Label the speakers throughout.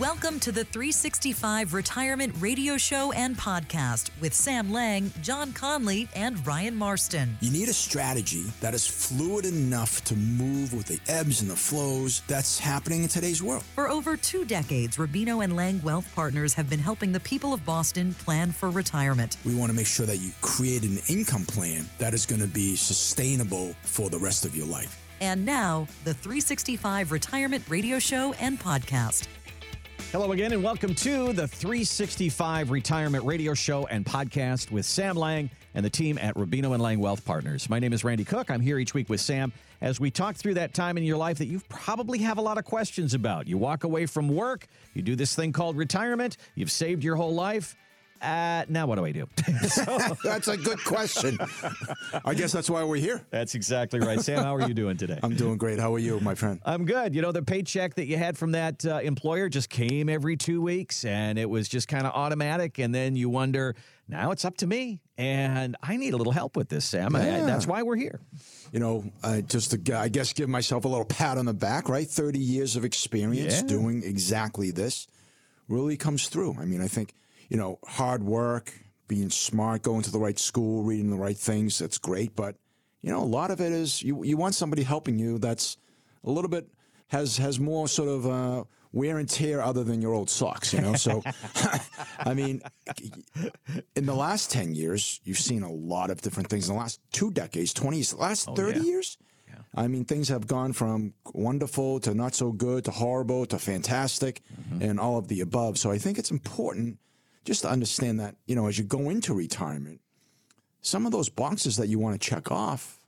Speaker 1: Welcome to the 365 Retirement Radio Show and Podcast with Sam Lang, John Conley, and Ryan Marston.
Speaker 2: You need a strategy that is fluid enough to move with the ebbs and the flows that's happening in today's world.
Speaker 1: For over two decades, Rubino and Lang Wealth Partners have been helping the people of Boston plan for retirement.
Speaker 2: We want to make sure that you create an income plan that is going to be sustainable for the rest of your life.
Speaker 1: And now, the 365 Retirement Radio Show and Podcast.
Speaker 3: Hello again, and welcome to the 365 Retirement Radio Show and Podcast with Sam Lang and the team at Rubino and Lang Wealth Partners. My name is Randy Cook. I'm here each week with Sam as we talk through that time in your life that you probably have a lot of questions about. You walk away from work, you do this thing called retirement, you've saved your whole life, uh, now what do I do?
Speaker 2: so, that's a good question. I guess that's why we're here.
Speaker 3: That's exactly right. Sam, how are you doing today?
Speaker 2: I'm doing great. How are you, my friend?
Speaker 3: I'm good. You know, the paycheck that you had from that uh, employer just came every two weeks and it was just kind of automatic. And then you wonder, now it's up to me. And I need a little help with this, Sam. Yeah. I, that's why we're here.
Speaker 2: You know, uh, just to, I guess, give myself a little pat on the back, right? 30 years of experience yeah. doing exactly this really comes through. I mean, I think you know, hard work, being smart, going to the right school, reading the right things. That's great. But, you know, a lot of it is you, you want somebody helping you that's a little bit has has more sort of uh, wear and tear other than your old socks, you know. So, I mean, in the last ten years, you've seen a lot of different things. In the last two decades, twenty years, last oh, thirty yeah. years, yeah. I mean, things have gone from wonderful to not so good to horrible to fantastic, mm-hmm. and all of the above. So, I think it's important just to understand that, you know, as you go into retirement, some of those boxes that you want to check off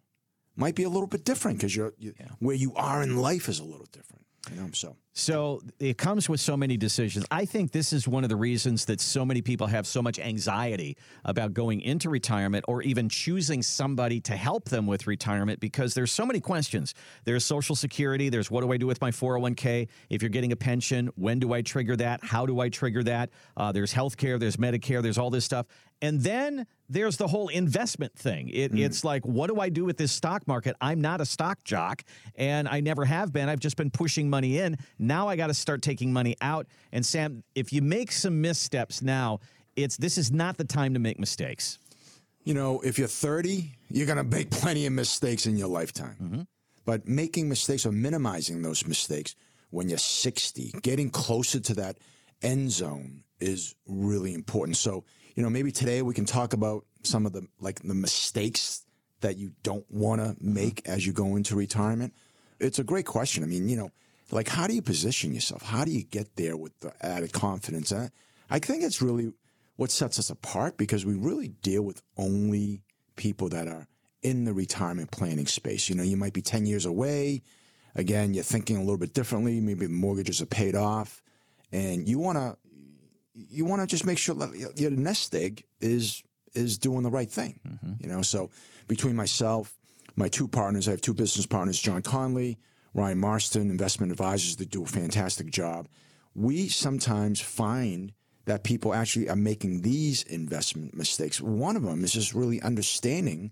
Speaker 2: might be a little bit different because you're you, yeah. where you are in life is a little different. You know, so
Speaker 3: so it comes with so many decisions. I think this is one of the reasons that so many people have so much anxiety about going into retirement or even choosing somebody to help them with retirement because there's so many questions. There's Social Security, there's what do I do with my 401k? If you're getting a pension, when do I trigger that? How do I trigger that? Uh, there's healthcare, there's Medicare, there's all this stuff. And then there's the whole investment thing. It, mm. It's like, what do I do with this stock market? I'm not a stock jock, and I never have been. I've just been pushing money in. Now I got to start taking money out. And Sam, if you make some missteps now, it's this is not the time to make mistakes.
Speaker 2: You know, if you're 30, you're going to make plenty of mistakes in your lifetime. Mm-hmm. But making mistakes or minimizing those mistakes when you're 60, getting closer to that end zone is really important. So, you know, maybe today we can talk about some of the like the mistakes that you don't want to mm-hmm. make as you go into retirement. It's a great question. I mean, you know, like how do you position yourself? How do you get there with the added confidence? And I think it's really what sets us apart because we really deal with only people that are in the retirement planning space. You know, you might be 10 years away. Again, you're thinking a little bit differently. Maybe the mortgages are paid off and you want to you want to just make sure that your nest egg is is doing the right thing. Mm-hmm. You know, so between myself, my two partners, I have two business partners, John Conley, Ryan Marston, investment advisors that do a fantastic job. We sometimes find that people actually are making these investment mistakes. One of them is just really understanding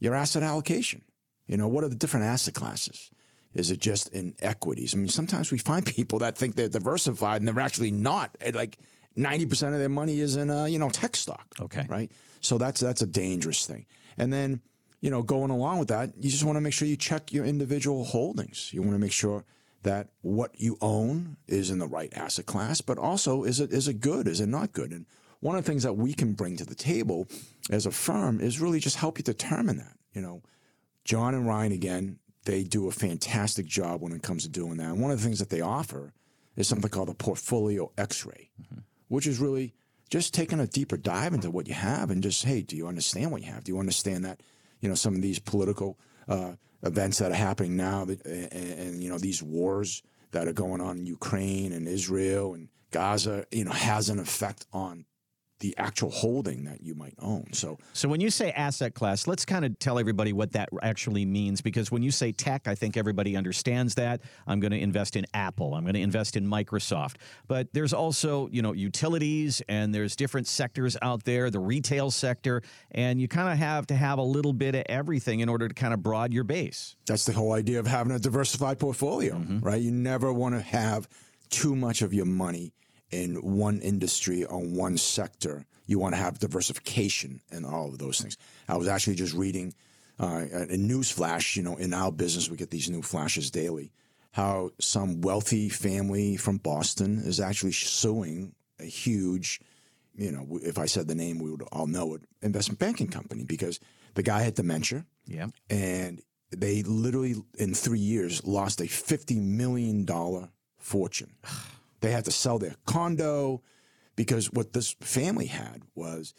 Speaker 2: your asset allocation. You know, what are the different asset classes? Is it just in equities? I mean, sometimes we find people that think they're diversified and they're actually not. Like 90% of their money is in, uh, you know, tech stock.
Speaker 3: Okay.
Speaker 2: Right. So that's, that's a dangerous thing. And then, you know, going along with that, you just want to make sure you check your individual holdings. You want to make sure that what you own is in the right asset class, but also is it, is it good? Is it not good? And one of the things that we can bring to the table as a firm is really just help you determine that. You know, John and Ryan, again, they do a fantastic job when it comes to doing that. And one of the things that they offer is something called a portfolio x-ray. Mm-hmm which is really just taking a deeper dive into what you have and just, hey, do you understand what you have? Do you understand that, you know, some of these political uh, events that are happening now that, and, and, you know, these wars that are going on in Ukraine and Israel and Gaza, you know, has an effect on the actual holding that you might own. So,
Speaker 3: so when you say asset class, let's kind of tell everybody what that actually means because when you say tech, I think everybody understands that. I'm going to invest in Apple. I'm going to invest in Microsoft. But there's also, you know, utilities and there's different sectors out there, the retail sector, and you kind of have to have a little bit of everything in order to kind of broad your base.
Speaker 2: That's the whole idea of having a diversified portfolio, mm-hmm. right? You never want to have too much of your money in one industry or one sector. You want to have diversification in all of those things. I was actually just reading uh, a news flash. You know, in our business, we get these new flashes daily. How some wealthy family from Boston is actually suing a huge, you know, if I said the name, we would all know it, investment banking company because the guy had dementia.
Speaker 3: Yeah.
Speaker 2: And they literally, in three years, lost a $50 million fortune. they had to sell their condo because what this family had was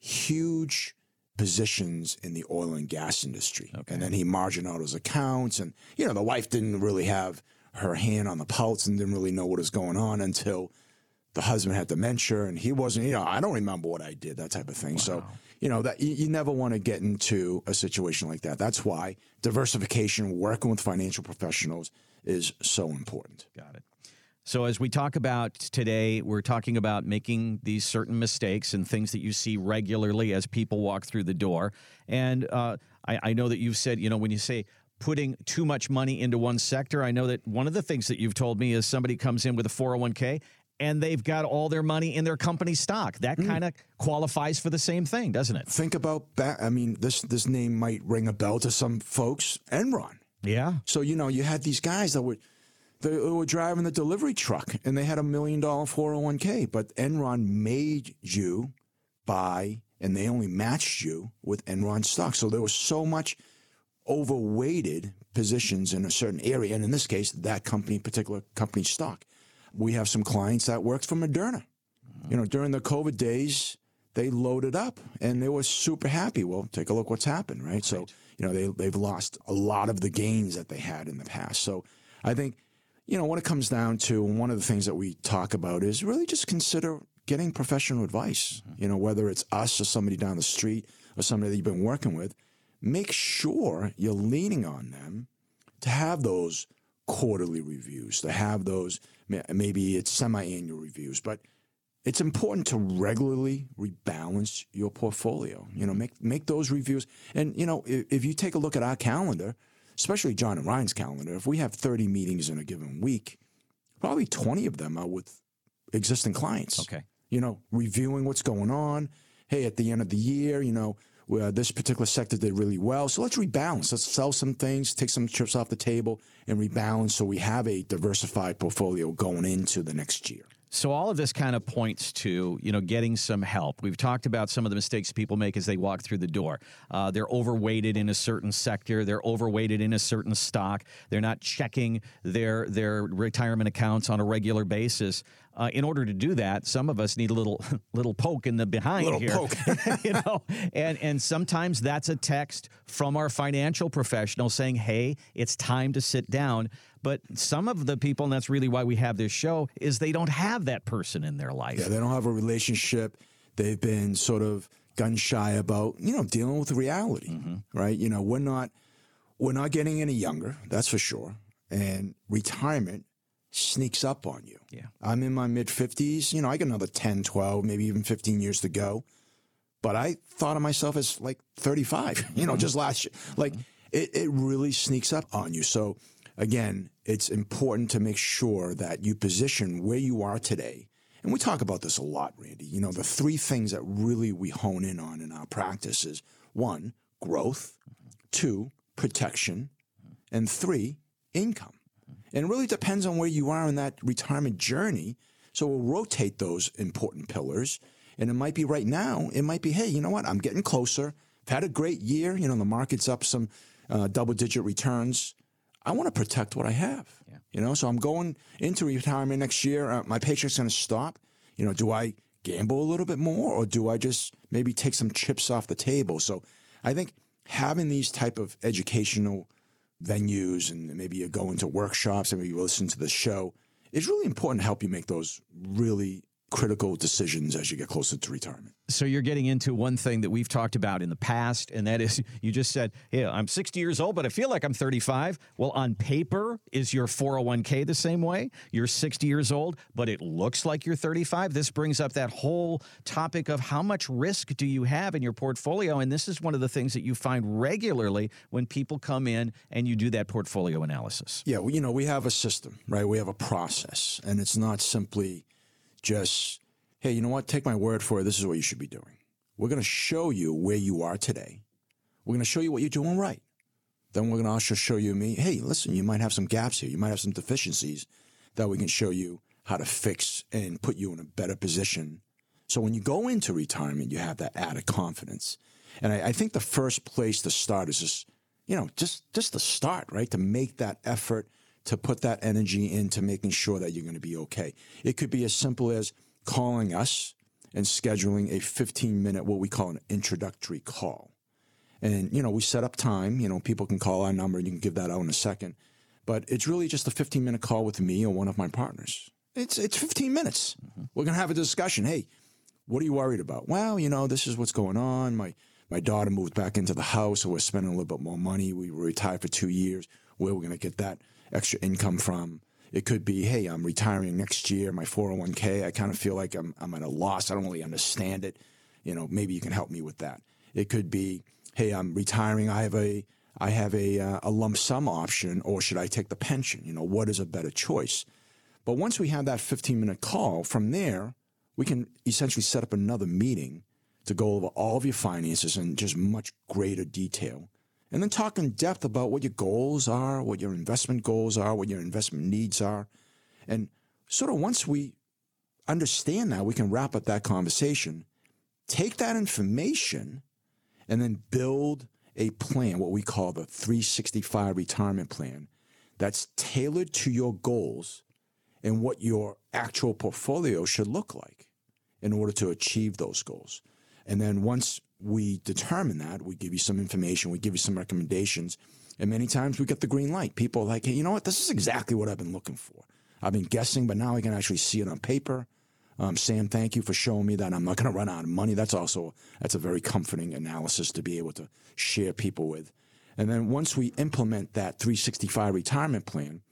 Speaker 2: huge positions in the oil and gas industry.
Speaker 3: Okay.
Speaker 2: And then he margined out his accounts. And, you know, the wife didn't really have her hand on the pulse and didn't really know what was going on until the husband had dementia and he wasn't, you know, I don't remember what I did, that type of thing. So, you know, that you, you never want to get into a situation like that. That's why diversification, working with financial professionals is so important.
Speaker 3: Got it. So, as we talk about today, we're talking about making these certain mistakes and things that you see regularly as people walk through the door. And uh, I, I know that you've said, you know, when you say putting too much money into one sector, I know that one of the things that you've told me is somebody comes in with a 401k and they've got all their money in their company stock. That
Speaker 2: Mm.
Speaker 3: kind of qualifies for the same thing, doesn't it?
Speaker 2: Think about that. I mean, this this name might ring a bell to some folks. Enron.
Speaker 3: Yeah.
Speaker 2: So you know, you had these guys that were they were driving the delivery truck and they had a million dollar 401k, but Enron made you buy and they only matched you with Enron stock. So there was so much overweighted positions in a certain area, and in this case, that company, particular company stock. We have some clients that worked for Moderna. Mm-hmm. You know, during the COVID days, they loaded up and they were super happy. Well, take a look what's happened, right? So, you know, they, they've lost a lot of the gains that they had in the past. So I think, you know, when it comes down to one of the things that we talk about is really just consider getting professional advice, mm-hmm. you know, whether it's us or somebody down the street or somebody that you've been working with, make sure you're leaning on them to have those quarterly reviews, to have those, maybe it's semi-annual reviews, but it's important to regularly rebalance your portfolio. You know, mm-hmm. make make those reviews. And you know, if, if you take a look at our calendar, especially John and Ryan's calendar, if we have 30 meetings in a given week, probably 20 of them are with existing clients.
Speaker 3: Okay.
Speaker 2: You know, reviewing what's going on. Hey, at the end of the year, you know, where uh, this particular sector did really well. So let's rebalance. Let's sell some things, take some chips off the table, and rebalance so we have a diversified portfolio going into the next year.
Speaker 3: So all of this kind of points to you know getting some help. We've talked about some of the mistakes people make as they walk through the door. Uh, they're overweighted in a certain sector. They're overweighted in a certain stock. They're not checking their their retirement accounts on a regular basis. Uh, in order to do that, some of us need a little little poke in the behind
Speaker 2: Little
Speaker 3: here. you know, and and sometimes that's a text from our financial professional saying, "Hey, it's time to sit down." But some of the people, and that's really why we have this show, is they don't have that person in their life.
Speaker 2: Yeah, they don't have a relationship. They've been sort of gun shy about, you know, dealing with reality, mm-hmm. right? You know, we're not we're not getting any younger, that's for sure. And retirement sneaks up on you.
Speaker 3: Yeah.
Speaker 2: I'm in my mid 50s, you know, I got another 10, 12, maybe even 15 years to go. But I thought of myself as like 35, you know, just mm-hmm. last year. Like mm-hmm. it, it really sneaks up on you. So again, it's important to make sure that you position where you are today. And we talk about this a lot, Randy. You know, the three things that really we hone in on in our practice is one, growth, two, protection, and three, income. And it really depends on where you are in that retirement journey. So we'll rotate those important pillars. And it might be right now, it might be, hey, you know what? I'm getting closer. I've had a great year. You know, the market's up some uh, double digit returns. I want to protect what I have.
Speaker 3: Yeah.
Speaker 2: You know, so I'm going into retirement next year. Uh, my paycheck's going to stop. You know, do I gamble a little bit more or do I just maybe take some chips off the table? So I think having these type of educational venues and maybe you go into workshops and maybe you listen to the show is really important to help you make those really critical decisions as you get closer to retirement.
Speaker 3: So you're getting into one thing that we've talked about in the past, and that is you just said, "Hey, I'm 60 years old, but I feel like I'm 35." Well, on paper, is your 401k the same way? You're 60 years old, but it looks like you're 35. This brings up that whole topic of how much risk do you have in your portfolio, and this is one of the things that you find regularly when people come in and you do that portfolio analysis.
Speaker 2: Yeah, well, you know, we have a system, right? We have a process, and it's not simply just hey, you know what? Take my word for it. This is what you should be doing. We're going to show you where you are today. We're going to show you what you're doing right. Then we're going to also show you me, hey, listen, you might have some gaps here. You might have some deficiencies that we can show you how to fix and put you in a better position. So when you go into retirement, you have that added confidence. And I, I think the first place to start is just, you know, just just to start, right? To make that effort, to put that energy into making sure that you're going to be okay. It could be as simple as calling us and scheduling a 15 minute, what we call an introductory call. And, you know, we set up time, you know, people can call our number and you can give that out in a second. But it's really just a 15 minute call with me or one of my partners. It's, it's 15 minutes. Mm-hmm. We're going to have a discussion. Hey, what are you worried about? Well, you know, this is what's going on. My, my daughter moved back into the house, so we're spending a little bit more money. We were retired for two years. Where are we're going to get that extra income from? It could be, hey, I'm retiring next year, my 401k. I kind of feel like I'm, I'm at a loss. I don't really understand it. You know, maybe you can help me with that. It could be, hey, I'm retiring. I have a, I have a, uh, a lump sum option, or should I take the pension? You know, what is a better choice? But once we have that 15 minute call, from there, we can essentially set up another meeting to go over all of your finances in just much greater detail and then talk in depth about what your goals are, what your investment goals are, what your investment needs are. And sort of once we understand that, we can wrap up that conversation, take that information, and then build a plan, what we call the 365 retirement plan, that's tailored to your goals and what your actual portfolio should look like in order to achieve those goals. And then once we determine that. We give you some information, we give you some recommendations, and many times we get the green light. People are like, hey, you know what? This is exactly what I've been looking for. I've been guessing, but now I can actually see it on paper. Um, Sam, thank you for showing me that I'm not going to run out of money. That's also that's a very comforting analysis to be able to share people with. And then once we implement that 365 retirement plan,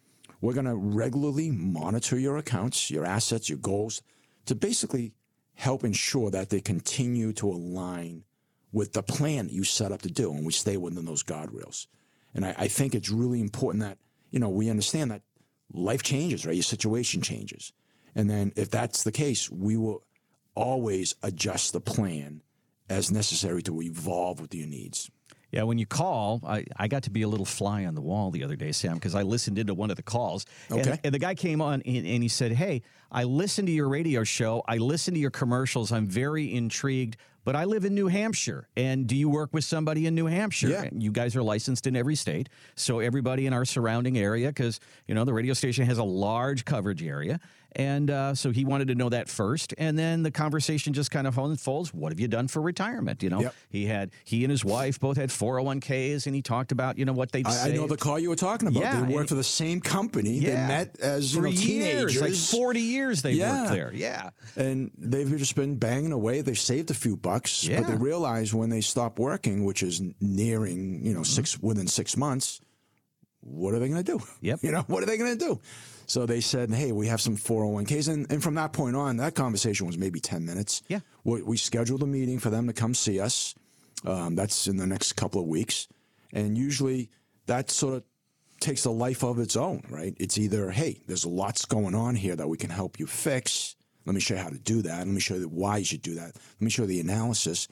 Speaker 2: we're going to regularly monitor your accounts, your assets, your goals to basically help ensure that they continue to align with the plan that you set up to do, and we stay within those guardrails. And I, I think it's really important that you know we understand that life changes, right? Your situation changes, and then if that's the case, we will always adjust the plan as necessary to evolve with your needs.
Speaker 3: Yeah, when you call, I, I got to be a little fly on the wall the other day, Sam, because I listened into one of the calls.
Speaker 2: Okay.
Speaker 3: And, and the guy came on and, and, he said, Hey, I listened to your radio show. I listened to your commercials. I'm very intrigued but I live in New Hampshire. And do you work with somebody in New Hampshire?
Speaker 2: Yeah.
Speaker 3: You guys are licensed in every state. So everybody in our surrounding area, because, you know, the radio station has a large coverage area. And uh, so he wanted to know that first. And then the conversation just kind of unfolds. What have you done for retirement? You know,
Speaker 2: yep.
Speaker 3: he had, he and his wife both had 401ks and he talked about, you know, what they'd
Speaker 2: I, I know the call you were talking about.
Speaker 3: Yeah,
Speaker 2: they worked for the same company.
Speaker 3: Yeah.
Speaker 2: They met as, you
Speaker 3: for
Speaker 2: know,
Speaker 3: years,
Speaker 2: teenagers.
Speaker 3: like 40 years they
Speaker 2: yeah.
Speaker 3: worked there. Yeah.
Speaker 2: And they've just been banging away. They've saved a few bucks,
Speaker 3: yeah.
Speaker 2: but they realize when they stop working, which is nearing, you know, mm-hmm. six within six months, what are they going to do?
Speaker 3: Yep.
Speaker 2: You know, what are they going to do? So they said, hey, we have some 401ks. And, and from that point on, that conversation was maybe 10 minutes.
Speaker 3: Yeah.
Speaker 2: We, we scheduled a meeting for them to come see us. Um, that's in the next couple of weeks. And usually that sort of takes a life of its own, right? It's either, hey, there's lots going on here that we can help you fix. Let me show you how to do that. Let me show you why you should do that. Let me show you the analysis.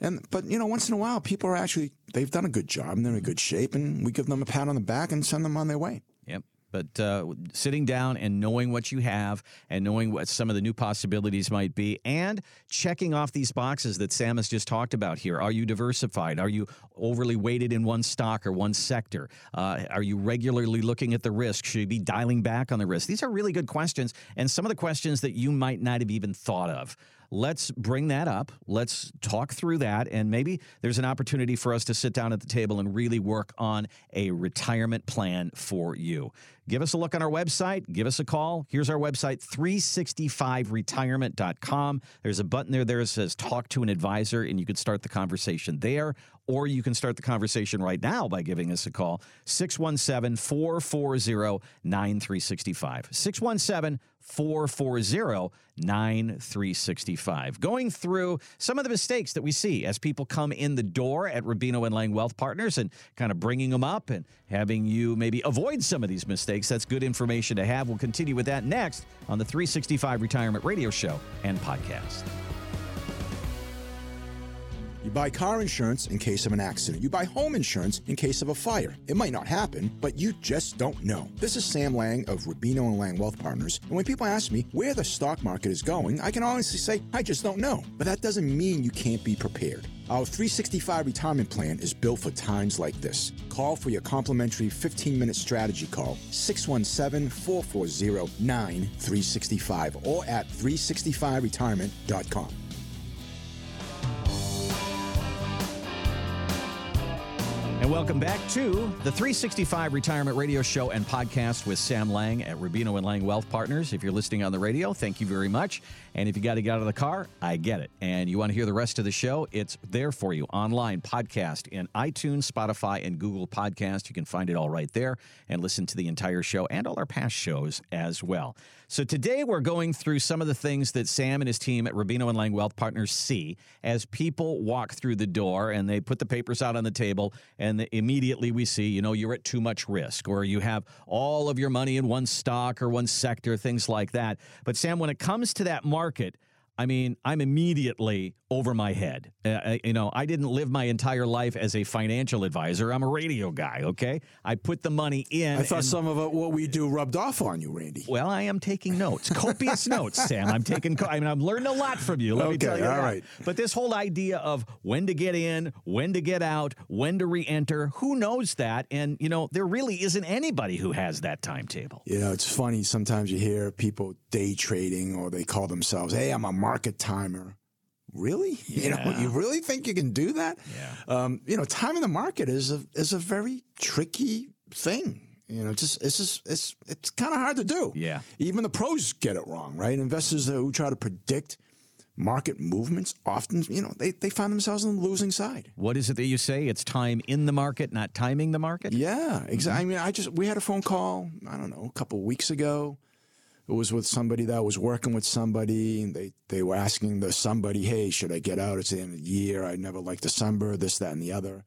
Speaker 2: And but you know, once in a while, people are actually they've done a good job and they're in good shape, and we give them a pat on the back and send them on their way.
Speaker 3: Yep. But uh, sitting down and knowing what you have and knowing what some of the new possibilities might be and checking off these boxes that Sam has just talked about here. Are you diversified? Are you overly weighted in one stock or one sector? Uh, are you regularly looking at the risk? Should you be dialing back on the risk? These are really good questions and some of the questions that you might not have even thought of let's bring that up. Let's talk through that. And maybe there's an opportunity for us to sit down at the table and really work on a retirement plan for you. Give us a look on our website. Give us a call. Here's our website, 365retirement.com. There's a button there there that says talk to an advisor, and you can start the conversation there. Or you can start the conversation right now by giving us a call, 617 440 9365. 617 440 9365. Going through some of the mistakes that we see as people come in the door at Rubino and Lang Wealth Partners and kind of bringing them up and having you maybe avoid some of these mistakes. That's good information to have. We'll continue with that next on the 365 Retirement Radio Show and podcast.
Speaker 2: You buy car insurance in case of an accident. You buy home insurance in case of a fire. It might not happen, but you just don't know. This is Sam Lang of Rubino and Lang Wealth Partners. And when people ask me where the stock market is going, I can honestly say, I just don't know. But that doesn't mean you can't be prepared. Our 365 retirement plan is built for times like this. Call for your complimentary 15 minute strategy call, 617 440 9365 or at 365retirement.com.
Speaker 3: And welcome back to the 365 Retirement Radio Show and podcast with Sam Lang at Rubino and Lang Wealth Partners. If you're listening on the radio, thank you very much. And if you got to get out of the car, I get it. And you want to hear the rest of the show, it's there for you online, podcast in iTunes, Spotify, and Google Podcast. You can find it all right there and listen to the entire show and all our past shows as well. So today we're going through some of the things that Sam and his team at Rubino and Lang Wealth Partners see as people walk through the door and they put the papers out on the table and immediately we see, you know, you're at too much risk or you have all of your money in one stock or one sector, things like that. But Sam, when it comes to that market, I mean, I'm immediately over my head. Uh, you know, I didn't live my entire life as a financial advisor. I'm a radio guy, okay? I put the money in.
Speaker 2: I thought and, some of it, what we do rubbed off on you, Randy.
Speaker 3: Well, I am taking notes, copious notes, Sam. I'm taking, I mean, I'm learning a lot from you. Let
Speaker 2: okay,
Speaker 3: me tell you.
Speaker 2: All
Speaker 3: that.
Speaker 2: right.
Speaker 3: But this whole idea of when to get in, when to get out, when to re enter, who knows that? And, you know, there really isn't anybody who has that timetable.
Speaker 2: You know, it's funny. Sometimes you hear people day trading or they call themselves, hey, I'm a market timer. Really?
Speaker 3: Yeah.
Speaker 2: You know, you really think you can do that?
Speaker 3: Yeah.
Speaker 2: Um, you know, time in the market is a is a very tricky thing. You know, just it's just it's it's kind of hard to do.
Speaker 3: Yeah.
Speaker 2: Even the pros get it wrong, right? Investors who try to predict market movements often, you know, they, they find themselves on the losing side.
Speaker 3: What is it that you say? It's time in the market, not timing the market?
Speaker 2: Yeah, exactly. I mean, I just we had a phone call, I don't know, a couple of weeks ago. It was with somebody that was working with somebody, and they, they were asking the somebody, hey, should I get out? It's the end of the year. I never liked December, this, that, and the other.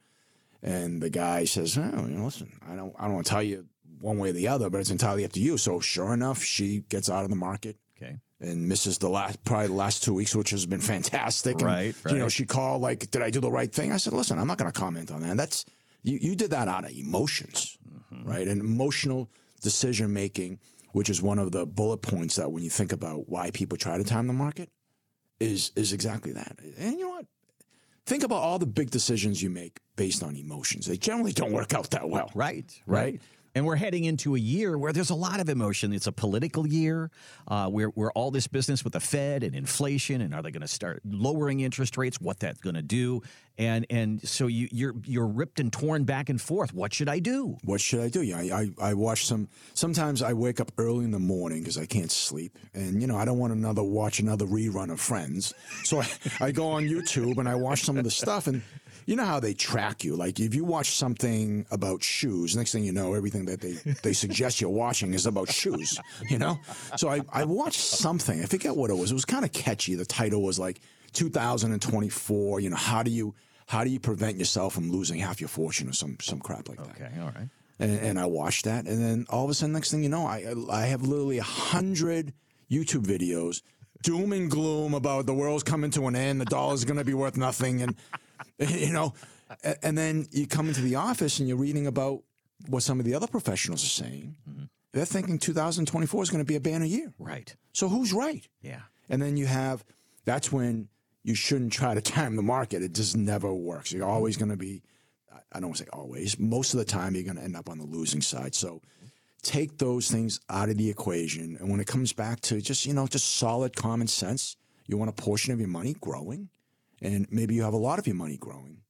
Speaker 2: And the guy says, oh, you know, listen, I don't, I don't want to tell you one way or the other, but it's entirely up to you. So sure enough, she gets out of the market.
Speaker 3: Okay.
Speaker 2: And misses the last, probably the last two weeks, which has been fantastic. And,
Speaker 3: Right,
Speaker 2: You know, she called like, did I do the right thing? I said, listen, I'm not going to comment on that. That's you. You did that out of emotions,
Speaker 3: Mm-hmm.
Speaker 2: right? And emotional decision making, which is one of the bullet points that when you think about why people try to time the market, is is exactly that. And you know what? Think about all the big decisions you make based on emotions. They generally don't work out that well.
Speaker 3: Right,
Speaker 2: Right.
Speaker 3: right. And we're heading into a year where there's a lot of emotion. It's a political year. Uh, where all this business with the Fed and inflation, and are they going to start lowering interest rates? What that's going to do? And and so you you're you're ripped and torn back and forth. What should I do?
Speaker 2: what should I do? Yeah, I, I, I watch some. Sometimes I wake up early in the morning because I can't sleep, and you know I don't want another watch another rerun of Friends. So I, I go on YouTube and I watch some of the stuff, and you know how they track you. Like if you watch something about shoes, next thing you know, everything that they they suggest you're watching is about shoes. You know, so I I watched something. I forget what it was. It was kind of catchy. The title was like 2024. You know, how do you how do you prevent yourself from losing half your fortune or some some crap like that?
Speaker 3: Okay, all right.
Speaker 2: and, and I watched that, and then all of a sudden, next thing you know, I I have literally a hundred YouTube videos, doom and gloom about the world's coming to an end, the dollar's going to be worth nothing, and you know, and then you come into the office and you're reading about what some of the other professionals are saying. Mm-hmm. They're thinking 2024 is going to be a banner year.
Speaker 3: Right.
Speaker 2: So who's right?
Speaker 3: Yeah.
Speaker 2: And then you have that's when you shouldn't try to time the market. It just never works. You're always going to be, I don't want to say always, most of the time you're going to end up on the losing side. So take those things out of the equation. And when it comes back to just, you know, just solid common sense, You want a portion of your money growing, and maybe you have a lot of your money growing.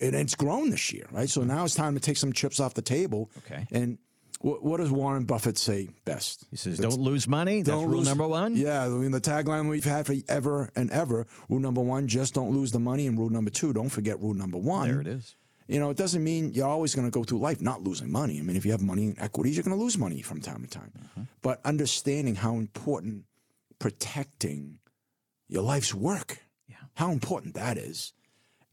Speaker 2: And it's grown this year, right? So now it's time to take some chips off the table.
Speaker 3: Okay.
Speaker 2: And what, what does Warren Buffett say best?
Speaker 3: He says, "Don't lose money." That's rule
Speaker 2: lose-
Speaker 3: number one.
Speaker 2: Yeah, I mean the tagline we've had for ever and ever. Rule number one: just don't lose the money, and rule number two: don't forget rule number one.
Speaker 3: There it is.
Speaker 2: You know, it doesn't mean you're always going to go through life not losing money. I mean, if you have money in equities, you're going to lose money from time to time.
Speaker 3: Mm-hmm.
Speaker 2: But understanding how important protecting your life's work. How important that is,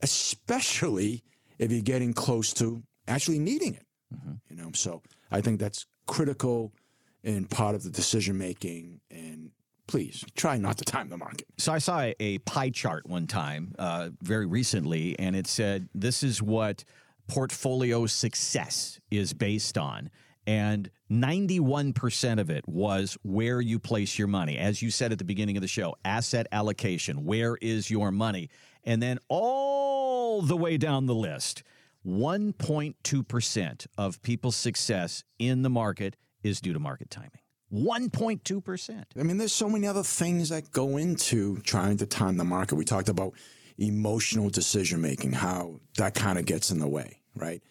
Speaker 2: especially if you're getting close to actually needing it.
Speaker 3: Mm-hmm.
Speaker 2: You know, so I think that's critical and part of the decision making. And please try not to time the market.
Speaker 3: So I saw a, a pie chart one time, uh, very recently, and it said this is what portfolio success is based on. And 91% of it was where you place your money. As you said at the beginning of the show, asset allocation. Where is your money? And then all the way down the list, 1.2% of people's success in the market is due to market timing. 1.2%.
Speaker 2: I mean, there's so many other things that go into trying to time the market. We talked about emotional decision making, how that kind of gets in the way, right?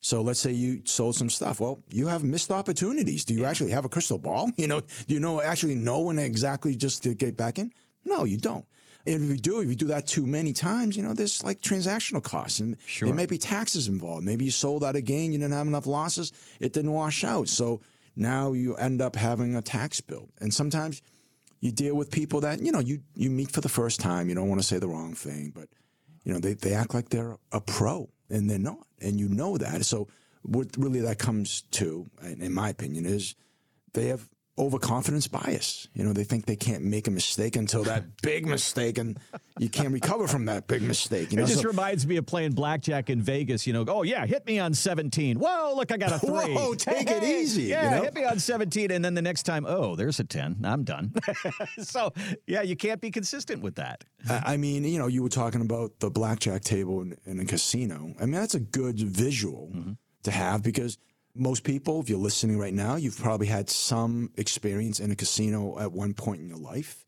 Speaker 2: So let's say you sold some stuff. Well, you have missed opportunities. Do you actually have a crystal ball? You know, do you know actually know when exactly just to get back in? No, you don't. And if you do, if you do that too many times, you know, there's like transactional costs and
Speaker 3: Sure.
Speaker 2: there may be taxes involved. Maybe you sold out a gain, you didn't have enough losses, it didn't wash out. So now you end up having a tax bill. And sometimes you deal with people that, you know, you, you meet for the first time. You don't want to say the wrong thing, but, you know, they, they act like they're a pro and they're not. And you know that. So what really that comes to, in my opinion, is they have overconfidence bias. You know, they think they can't make a mistake until that big mistake and you can't recover from that big mistake. You know,
Speaker 3: It just
Speaker 2: So-
Speaker 3: reminds me of playing blackjack in Vegas. You know, oh yeah, hit me on seventeen. Whoa, look, I got a three.
Speaker 2: Whoa, take it easy, you
Speaker 3: Yeah,
Speaker 2: know?
Speaker 3: hit me on seventeen, and then the next time, oh, there's a ten. I'm done. so yeah, you can't be consistent with that.
Speaker 2: I I mean, you know, you were talking about the blackjack table in, in a casino. I mean, that's a good visual mm-hmm. to have because most people, if you're listening right now, you've probably had some experience in a casino at one point in your life.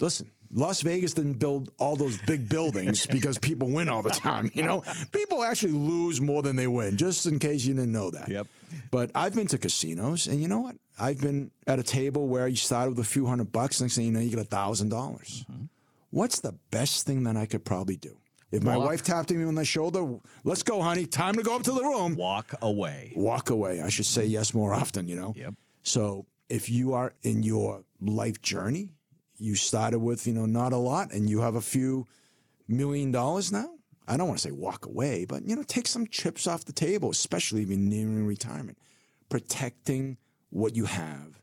Speaker 2: Listen, Las Vegas didn't build all those big buildings because people win all the time. You know, people actually lose more than they win, just in case you didn't know that.
Speaker 3: Yep.
Speaker 2: But I've been to casinos, and you know what? I've been at a table where you start with a few hundred bucks, next thing you know, you get a thousand dollars. Mm-hmm. What's the best thing that I could probably do? If my
Speaker 3: Walk.
Speaker 2: wife tapped me on the shoulder, let's go, honey. Time to go up to the room.
Speaker 3: Walk away.
Speaker 2: Walk away. I should say yes more often, you know?
Speaker 3: Yep.
Speaker 2: So if you are in your life journey, you started with, you know, not a lot and you have a few million dollars now. I don't want to say walk away, but you know, take some chips off the table, especially if you're nearing retirement. Protecting what you have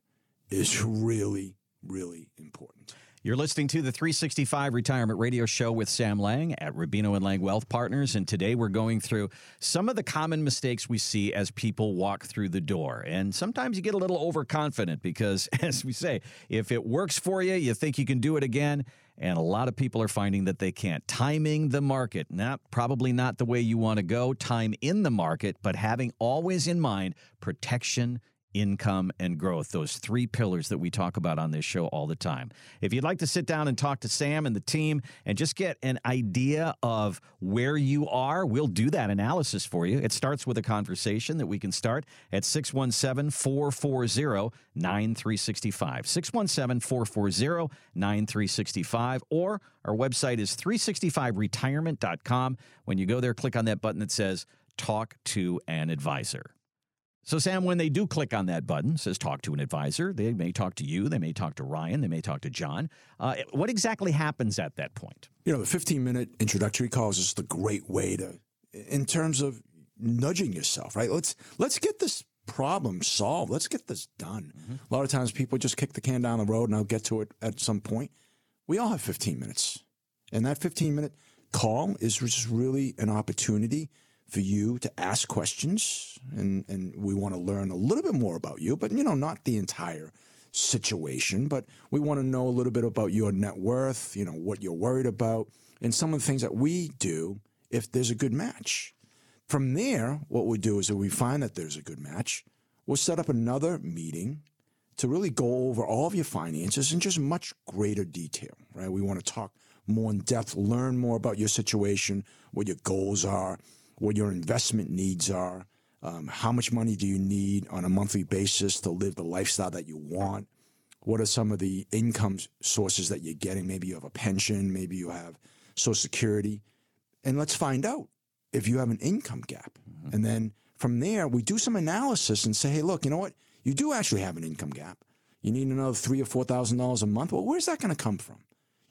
Speaker 2: is really, really important.
Speaker 3: You're listening to the 365 Retirement Radio Show with Sam Lang at Rubino and Lang Wealth Partners. And today we're going through some of the common mistakes we see as people walk through the door. And sometimes you get a little overconfident because, as we say, if it works for you, you think you can do it again. And a lot of people are finding that they can't. Timing the market, not probably not the way you want to go. Time in the market, but having always in mind protection income, and growth. Those three pillars that we talk about on this show all the time. If you'd like to sit down and talk to Sam and the team and just get an idea of where you are, we'll do that analysis for you. It starts with a conversation that we can start at 617 440 9365. 617 440 9365. Or our website is 365retirement.com. When you go there, click on that button that says Talk to an Advisor. So, Sam, when they do click on that button, says talk to an advisor, they may talk to you, they may talk to Ryan, they may talk to John. Uh, what exactly happens at that point?
Speaker 2: You know, the 15 minute introductory call is just a great way to, in terms of nudging yourself, right? Let's let's get this problem solved. Let's get this done. A lot of times people just kick the can down the road and I'll get to it at some point. We all have 15 minutes. And that 15 minute call is just really an opportunity for you to ask questions and, and we want to learn a little bit more about you, but you know, not the entire situation, but we want to know a little bit about your net worth, you know, what you're worried about, and some of the things that we do if there's a good match. From there, what we do is if we find that there's a good match, we'll set up another meeting to really go over all of your finances in just much greater detail, right? We want to talk more in depth, learn more about your situation, what your goals are, what your investment needs are, um, how much money do you need on a monthly basis to live the lifestyle that you want? What are some of the income sources that you're getting? Maybe you have a pension, maybe you have Social Security. And let's find out if you have an income gap. Mm-hmm. And then from there, we do some analysis and say, hey, look, you know what? You do actually have an income gap. You need another three or four thousand dollars a month. Well, where's that going to come from?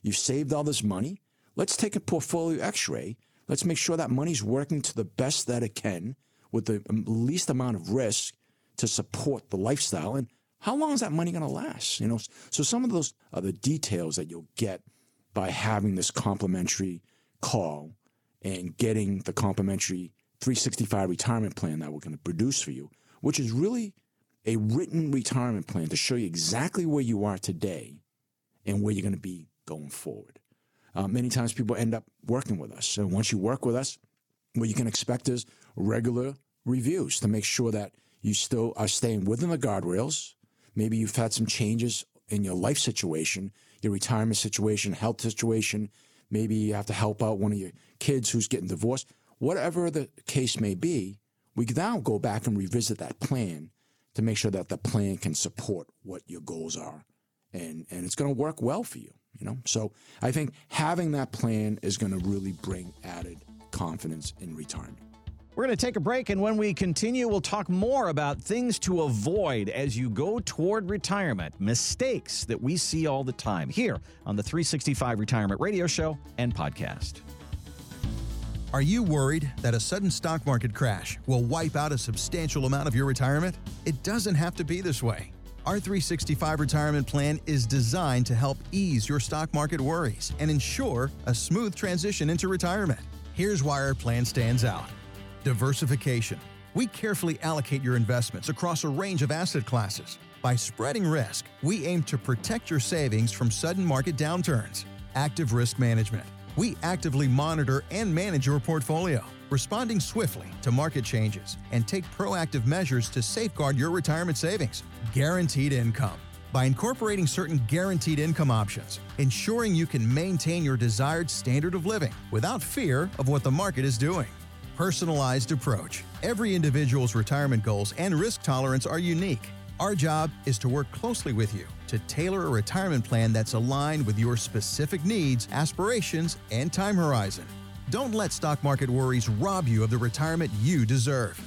Speaker 2: You've saved all this money. Let's take a portfolio x-ray. Let's make sure that money's working to the best that it can with the least amount of risk to support the lifestyle. And how long is that money going to last? You know, so some of those are the details that you'll get by having this complimentary call and getting the complimentary 365 retirement plan that we're going to produce for you, which is really a written retirement plan to show you exactly where you are today and where you're going to be going forward. Uh, many times people end up working with us. So once you work with us, what you can expect is regular reviews to make sure that you still are staying within the guardrails. Maybe you've had some changes in your life situation, your retirement situation, health situation. Maybe you have to help out one of your kids who's getting divorced. Whatever the case may be, we now go back and revisit that plan to make sure that the plan can support what your goals are and, and it's going to work well for you, you know? So I think having that plan is going to really bring added confidence in retirement.
Speaker 3: We're going to take a break, and when we continue, we'll talk more about things to avoid as you go toward retirement, mistakes that we see all the time here on the 365 Retirement Radio Show and podcast.
Speaker 4: Are you worried that a sudden stock market crash will wipe out a substantial amount of your retirement? It doesn't have to be this way. Our 365 retirement plan is designed to help ease your stock market worries and ensure a smooth transition into retirement. Here's why our plan stands out. Diversification. We carefully allocate your investments across a range of asset classes. By spreading risk, we aim to protect your savings from sudden market downturns. Active risk management. We actively monitor and manage your portfolio, responding swiftly to market changes and take proactive measures to safeguard your retirement savings. Guaranteed income. By incorporating certain guaranteed income options, ensuring you can maintain your desired standard of living without fear of what the market is doing personalized approach. Every individual's retirement goals and risk tolerance are unique. Our job is to work closely with you to tailor a retirement plan that's aligned with your specific needs, aspirations, and time horizon. Don't let stock market worries rob you of the retirement you deserve.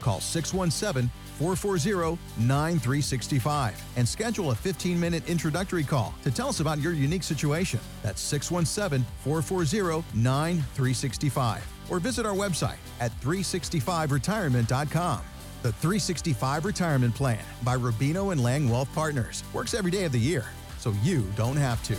Speaker 4: Call 617 440 9365 and schedule a 15 minute introductory call to tell us about your unique situation. That's 617 440 9365 or visit our website at 365retirement.com. The 365 Retirement Plan by Rubino and Lang Wealth Partners works every day of the year, so you don't have to.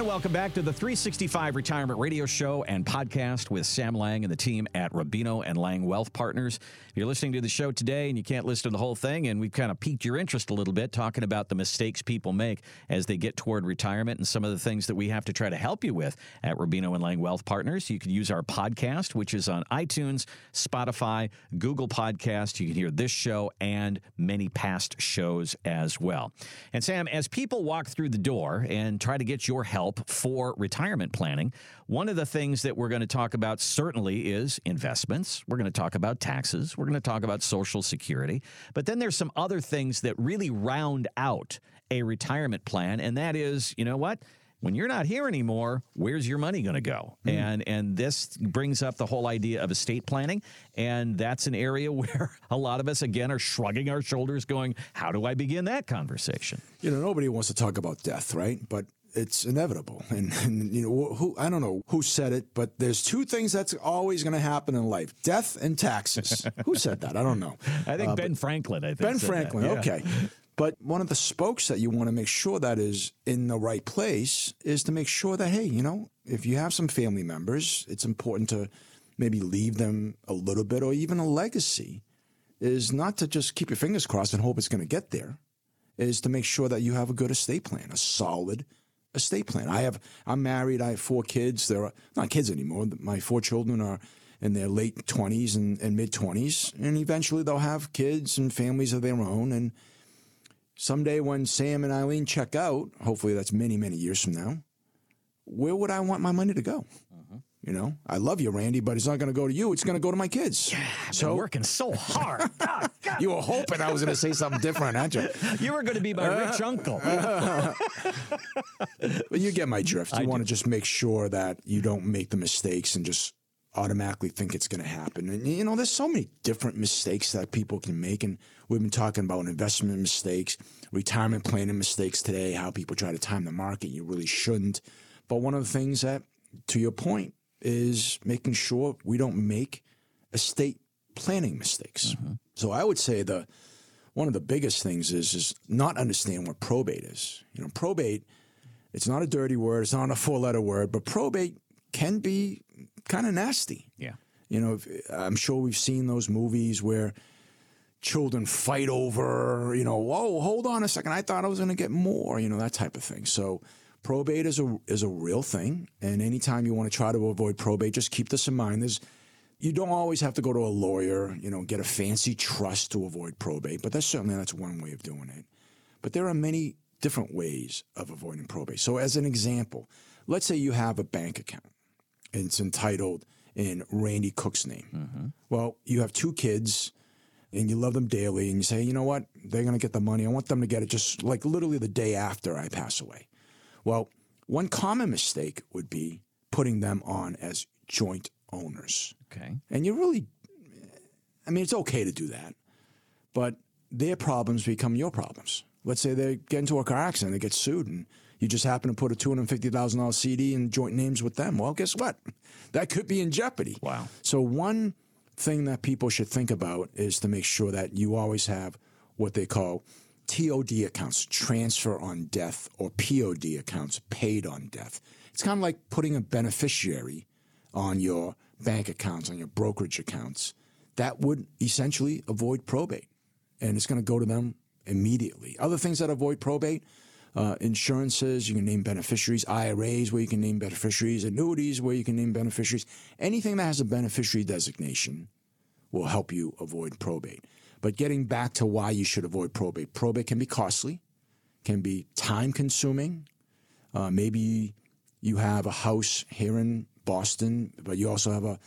Speaker 3: And welcome back to the 365 Retirement Radio Show and podcast with Sam Lang and the team at Rubino and Lang Wealth Partners. If you're listening to the show today and you can't listen to the whole thing, and we've kind of piqued your interest a little bit talking about the mistakes people make as they get toward retirement and some of the things that we have to try to help you with at Rubino and Lang Wealth Partners. You can use our podcast, which is on iTunes, Spotify, Google Podcast. You can hear this show and many past shows as well. And Sam, as people walk through the door and try to get your help for retirement planning, one of the things that we're going to talk about certainly is investments. We're going to talk about taxes. We're going to talk about Social Security. But then there's some other things that really round out a retirement plan, and that is, you know what? when you're not here anymore, where's your money going to go? Mm. And and this brings up the whole idea of estate planning, and that's an area where a lot of us again are shrugging our shoulders, going, "How do I begin that conversation?"
Speaker 2: You know, nobody wants to talk about death, right? But it's inevitable. And, and, you know, who I don't know who said it, but there's two things that's always going to happen in life: death and taxes. who said that? I don't know.
Speaker 3: I think uh, Ben Franklin. I think
Speaker 2: Ben Franklin.
Speaker 3: Yeah.
Speaker 2: Okay. But one of the spokes that you want to make sure that is in the right place is to make sure that hey, you know, if you have some family members, it's important to maybe leave them a little bit or even a legacy. Is not to just keep your fingers crossed and hope it's going to get there. Is to make sure that you have a good estate plan, a solid estate plan. I have I'm married. I have four kids. They're not kids anymore. My four children are in their late 20s and, and mid 20s, and eventually they'll have kids and families of their own. And someday when Sam and Eileen check out, hopefully that's many, many years from now, where would I want my money to go? You know, I love you, Randy, but it's not going to go to you. It's going to go to my kids.
Speaker 3: I've been working so hard. God.
Speaker 2: You were hoping I was going to say something different, aren't you?
Speaker 3: You were going to be my uh, rich uncle.
Speaker 2: Uh, uh, but you get my drift. You want to just make sure that you don't make the mistakes and just automatically think it's going to happen. And you know, there's so many different mistakes that people can make, and we've been talking about investment mistakes, retirement planning mistakes today. How people try to time the market, you really shouldn't. But one of the things that, to your point, is making sure we don't make estate planning mistakes. Mm-hmm. So I would say the one of the biggest things is is not understand what probate is. You know, probate it's not a dirty word, it's not a four letter word, but probate can be kind of nasty.
Speaker 3: Yeah.
Speaker 2: You know, if, I'm sure we've seen those movies where children fight over, you know, whoa, hold on a second, I thought I was going to get more, you know, that type of thing. So probate is a is a real thing, and anytime you want to try to avoid probate, just keep this in mind. There's you don't always have to go to a lawyer, you know, get a fancy trust to avoid probate, but that's certainly that's one way of doing it. But there are many different ways of avoiding probate. So as an example, let's say you have a bank account and it's entitled in Randy Cook's name. Mm-hmm. Well, you have two kids and you love them daily and you say, you know what? They're going to get the money. I want them to get it just like literally the day after I pass away. Well, one common mistake would be putting them on as joint owners.
Speaker 3: Okay.
Speaker 2: And you really, I mean, it's okay to do that, but their problems become your problems. Let's say they get into a car accident, they get sued, and you just happen to put a $250,000 CD in joint names with them. Well, guess what? That could be in jeopardy.
Speaker 3: Wow.
Speaker 2: So, one thing that people should think about is to make sure that you always have what they call TOD accounts, transfer on death, or POD accounts, paid on death. It's kind of like putting a beneficiary on your bank accounts, on your brokerage accounts. That would essentially avoid probate, and it's going to go to them immediately. Other things that avoid probate uh, insurances, you can name beneficiaries, IRAs where you can name beneficiaries, annuities where you can name beneficiaries. Anything that has a beneficiary designation will help you avoid probate. But getting back to why you should avoid probate, probate can be costly, can be time consuming. Uh, maybe you have a house here in Boston, but you also have a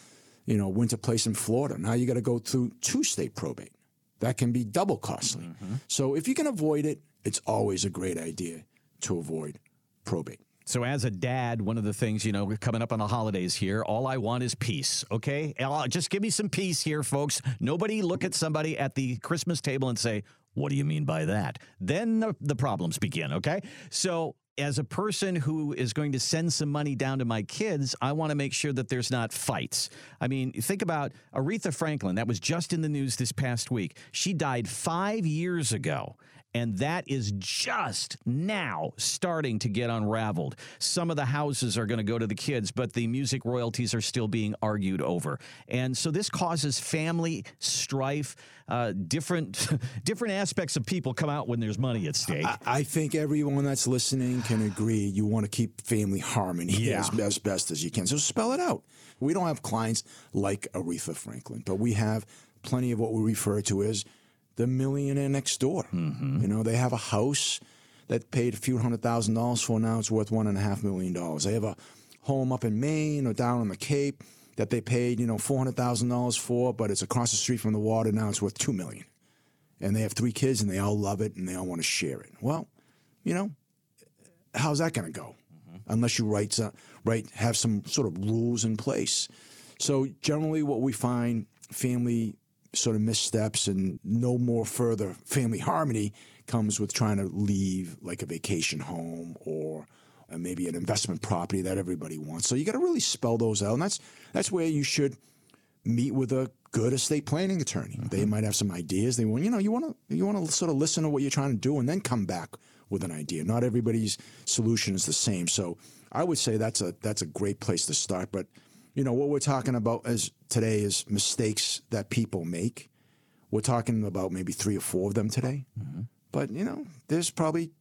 Speaker 2: you know winter place in Florida. Now you got to go through two state probate. That can be double costly. So if you can avoid it, it's always a great idea to avoid probate.
Speaker 3: So, as a dad, one of the things, you know, coming up on the holidays here, all I want is peace, okay? Just give me some peace here, folks. Nobody look at somebody at the Christmas table and say, What do you mean by that? Then the, the problems begin, okay? So, as a person who is going to send some money down to my kids, I want to make sure that there's not fights. I mean, think about Aretha Franklin. That was just in the news this past week. She died five years ago. And that is just now starting to get unraveled. Some of the houses are going to go to the kids, but the music royalties are still being argued over. And so this causes family strife. Uh, different, different aspects of people come out when there's money at stake.
Speaker 2: I, I think everyone that's listening can agree you want to keep family harmony
Speaker 3: Yeah.
Speaker 2: as, as best as you can. So spell it out. We don't have clients like Aretha Franklin, but we have plenty of what we refer to as the millionaire next door. Mm-hmm. You know, they have a house that paid a few hundred thousand dollars for now it's worth one and a half million dollars. They have a home up in Maine or down on the Cape that they paid, you know, four hundred thousand dollars for, but it's across the street from the water now it's worth two million. And they have three kids and they all love it and they all want to share it. Well, you know, how's that going to go? Mm-hmm. Unless you write, some- write, have some sort of rules in place. So generally, what we find family sort of missteps and no more further family harmony comes with trying to leave like a vacation home or uh, maybe an investment property that everybody wants. So you got to really spell those out, and that's that's where you should meet with a good estate planning attorney. They might have some ideas. They want, you know, you want to you want to sort of listen to what you're trying to do and then come back with an idea. Not everybody's solution is the same. So I would say that's a that's a great place to start. But you know what we're talking about as today is mistakes that people make. We're talking about maybe three or four of them today. Mm-hmm. But you know, there's probably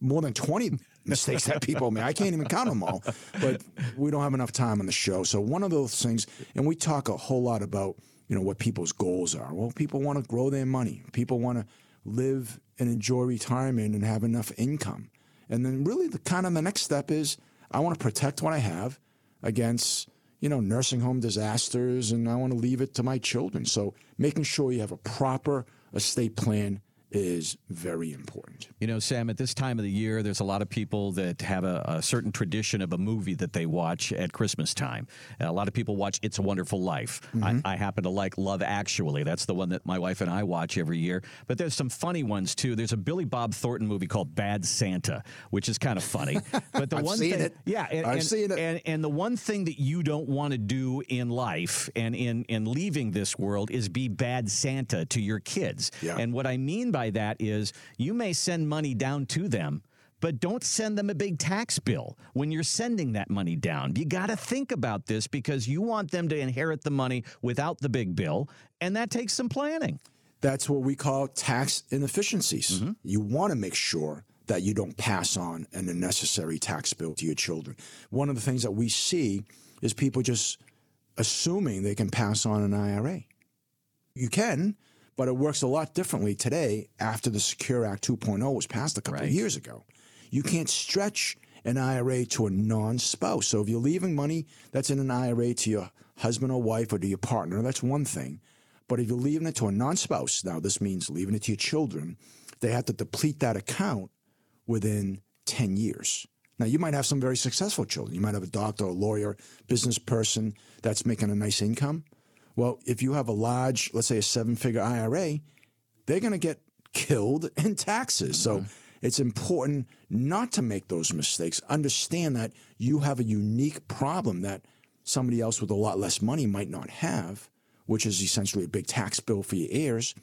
Speaker 2: more than 20 mistakes that people make. I can't even count them all, but we don't have enough time on the show. So one of those things, and we talk a whole lot about, you know, what people's goals are. Well, people want to grow their money. People want to live and enjoy retirement and have enough income. And then really the kind of the next step is I want to protect what I have against, you know, nursing home disasters and I want to leave it to my children. So making sure you have a proper estate plan is very important.
Speaker 3: You know, Sam, at this time of the year, there's a lot of people that have a, a, certain tradition of a movie that they watch at Christmas time. A lot of people watch It's a Wonderful Life. Mm-hmm. I, I, happen to like Love Actually. That's the one that my wife and I watch every year. But there's some funny ones too. There's a Billy Bob Thornton movie called Bad Santa, which is kind of funny.
Speaker 2: But the I've one seen thing, it.
Speaker 3: yeah,
Speaker 2: and, I've
Speaker 3: and,
Speaker 2: seen it.
Speaker 3: And, and the one thing that you don't want to do in life and in in leaving this world is be bad Santa to your kids.
Speaker 2: Yeah.
Speaker 3: And what I mean by by that is you may send money down to them, but don't send them a big tax bill when you're sending that money down. You got to think about this because you want them to inherit the money without the big bill, and that takes some planning.
Speaker 2: That's what we call tax inefficiencies. Mm-hmm. You want to make sure that you don't pass on an unnecessary tax bill to your children. One of the things that we see is people just assuming they can pass on an IRA. You can, but it works a lot differently today after the Secure Act 2.0 was passed a couple right. of years ago. You can't stretch an IRA to a non spouse. So if you're leaving money that's in an IRA to your husband or wife or to your partner, that's one thing. But if you're leaving it to a non spouse, now this means leaving it to your children, they have to deplete that account within 10 years. Now, you might have some very successful children. You might have a doctor, a lawyer, business person that's making a nice income. Well, if you have a large, let's say a seven figure IRA, they're going to get killed in taxes. Mm-hmm. So it's important not to make those mistakes. Understand that you have a unique problem that somebody else with a lot less money might not have, which is essentially a big tax bill for your heirs.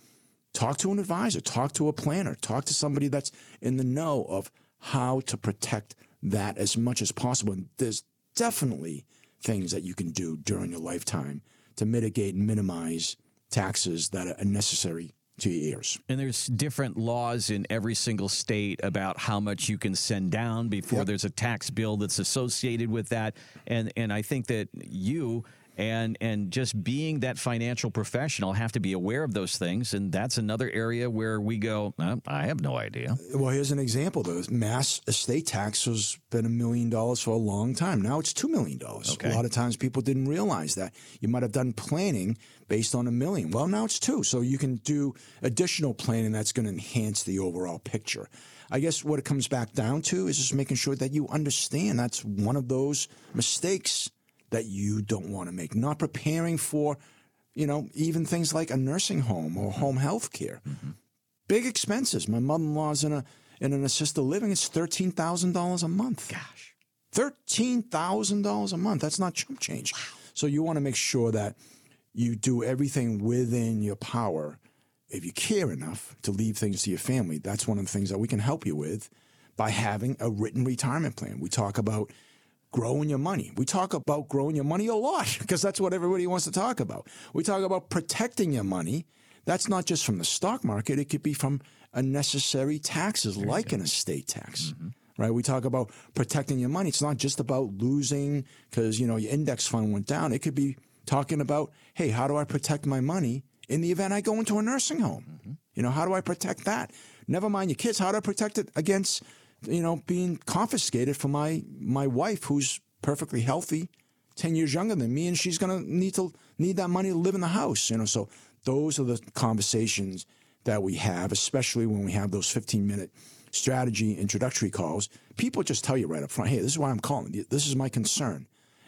Speaker 2: Talk to an advisor, talk to a planner, talk to somebody that's in the know of how to protect that as much as possible. And there's definitely things that you can do during your lifetime to mitigate and minimize taxes that are necessary to your heirs.
Speaker 3: And there's different laws in every single state about how much you can send down before yep. there's a tax bill that's associated with that. And and I think that you and and just being that financial professional have to be aware of those things. And that's another area where we go uh, i have no idea.
Speaker 2: Well here's an example though. Mass estate tax has been a million dollars for a long time. Now it's two million dollars. Okay. a lot of times people didn't realize that. You might have done planning based on a million. Well now it's two. So you can do additional planning that's going to enhance the overall picture. I guess what it comes back down to is just making sure that you understand that's one of those mistakes that you don't want to make. Not preparing for, you know, even things like a nursing home or home health care. Mm-hmm. Big expenses. My mother in law's in a in an assisted living. It's thirteen thousand dollars a month.
Speaker 3: Gosh,
Speaker 2: thirteen thousand dollars a month. That's not chump change. Wow. So you want to make sure that you do everything within your power. If you care enough to leave things to your family, that's one of the things that we can help you with by having a written retirement plan. We talk about growing your money. We talk about growing your money a lot because that's what everybody wants to talk about. We talk about protecting your money. That's not just from the stock market, it could be from unnecessary taxes like an estate tax. Mm-hmm. Right? We talk about protecting your money. It's not just about losing because, you know, your index fund went down. It could be talking about, hey, how do I protect my money in the event I go into a nursing home? Mm-hmm. You know, how do I protect that? Never mind your kids. How do I protect it against you know, being confiscated for my my wife who's perfectly healthy, ten years younger than me, and she's gonna need to need that money to live in the house. You know, so those are the conversations that we have, especially when we have those fifteen minute strategy introductory calls. People just tell you right up front, hey, this is why I'm calling. This is my concern.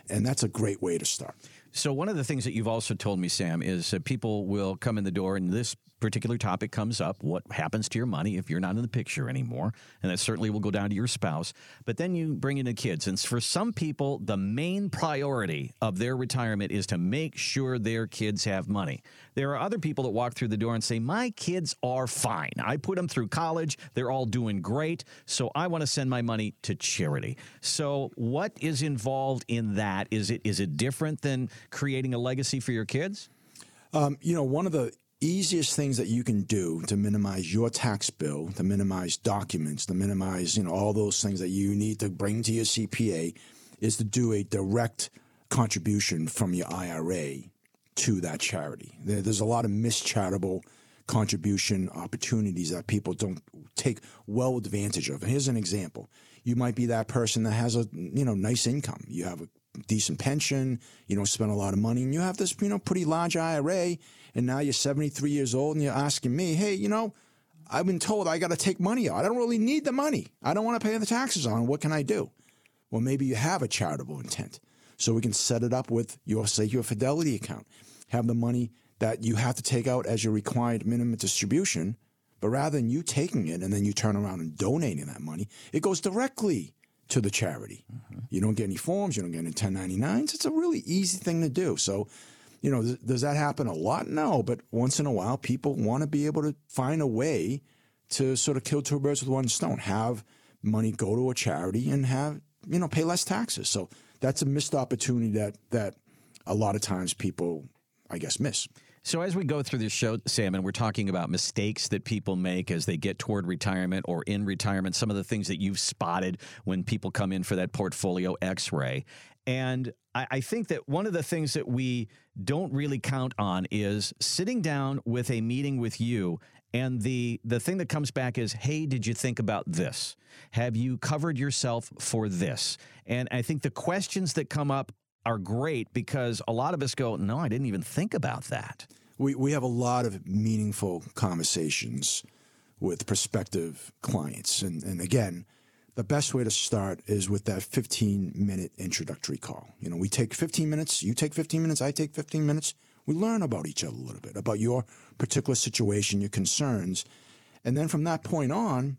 Speaker 2: And that's a great way to start.
Speaker 3: So, one of the things that you've also told me, Sam, is that people will come in the door and this particular topic comes up what happens to your money if you're not in the picture anymore? And that certainly will go down to your spouse. But then you bring in the kids. And for some people the main priority of their retirement is to make sure their kids have money. There are other people that walk through the door and say my kids are fine. I put them through college. They're all doing great. So i want to send my money to charity. So what is involved in that? Is it is it different than creating a legacy for your kids?
Speaker 2: Um, you know one of the easiest things that you can do to minimize your tax bill, to minimize documents, to minimize, you know, all those things that you need to bring to your CPA is to do a direct contribution from your IRA to that charity. There's a lot of mischaritable contribution opportunities that people don't take well advantage of. Here's an example. You might be that person that has a, you know, nice income. You have a decent pension, you don't spend a lot of money, and you have this, you know, pretty large IRA, and now you're 73 years old and you're asking me, hey, you know, I've been told I got to take money out. I don't really need the money. I don't want to pay the taxes on. What can I do? Well, maybe you have a charitable intent. So we can set it up with your, say, your Fidelity account. Have the money that you have to take out as your required minimum distribution, but rather than you taking it and then you turn around and donating that money, it goes directly to the charity. Mm-hmm. You don't get any forms, you don't get any 1099s. It's a really easy thing to do. So, you know, th- does that happen a lot? No, but once in a while, people want to be able to find a way to sort of kill two birds with one stone. Have money go to a charity and have you know pay less taxes. So that's a missed opportunity that that a lot of times people, I guess, miss.
Speaker 3: So, as we go through this show, Sam, and we're talking about mistakes that people make as they get toward retirement or in retirement, some of the things that you've spotted when people come in for that portfolio x ray. And I, I, think that one of the things that we don't really count on is sitting down with a meeting with you. And the, the thing that comes back is, hey, did you think about this? Have you covered yourself for this? And I think the questions that come up are great because a lot of us go, no, I didn't even think about that.
Speaker 2: We, we have a lot of meaningful conversations with prospective clients. And, and again, the best way to start is with that 15 minute introductory call. You know, we take 15 minutes, you take 15 minutes, I take 15 minutes. We learn about each other a little bit, about your particular situation, your concerns. And then from that point on,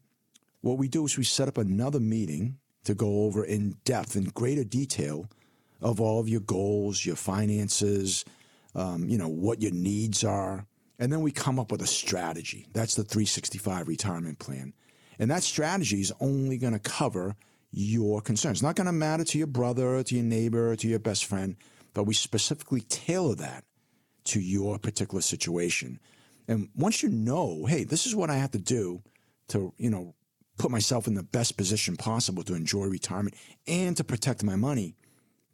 Speaker 2: what we do is we set up another meeting to go over in depth, in greater detail, of all of your goals, your finances, um, you know, what your needs are. And then we come up with a strategy. That's the 365 retirement plan. And that strategy is only going to cover your concerns. It's not going to matter to your brother, to your neighbor, or to your best friend, but we specifically tailor that to your particular situation. And once you know, hey, this is what I have to do to, you know, put myself in the best position possible to enjoy retirement and to protect my money,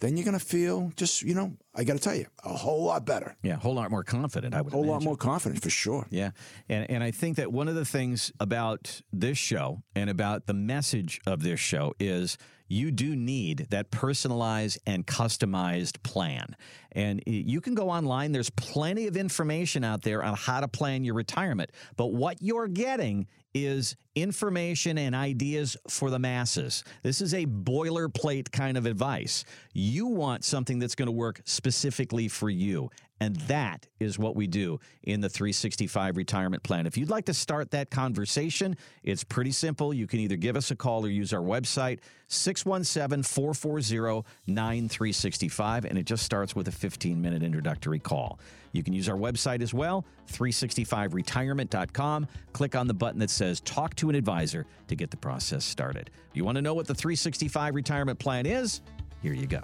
Speaker 2: then you're going to feel just, you know, I got to tell you, a whole lot better.
Speaker 3: Yeah, a whole lot more confident, I would
Speaker 2: A whole
Speaker 3: imagine.
Speaker 2: lot more confident for sure.
Speaker 3: Yeah. And, and I think that one of the things about this show and about the message of this show is you do need that personalized and customized plan. And you can go online, there's plenty of information out there on how to plan your retirement. But what you're getting is information and ideas for the masses. This is a boilerplate kind of advice. You want something that's going to work specifically for you. And that is what we do in the 365 retirement plan. If you'd like to start that conversation, it's pretty simple. You can either give us a call or use our website, 617 440 9365, and it just starts with a 15 minute introductory call. You can use our website as well, 365retirement.com. Click on the button that says Talk to an Advisor to get the process started. You want to know what the 365 retirement plan is? Here you go.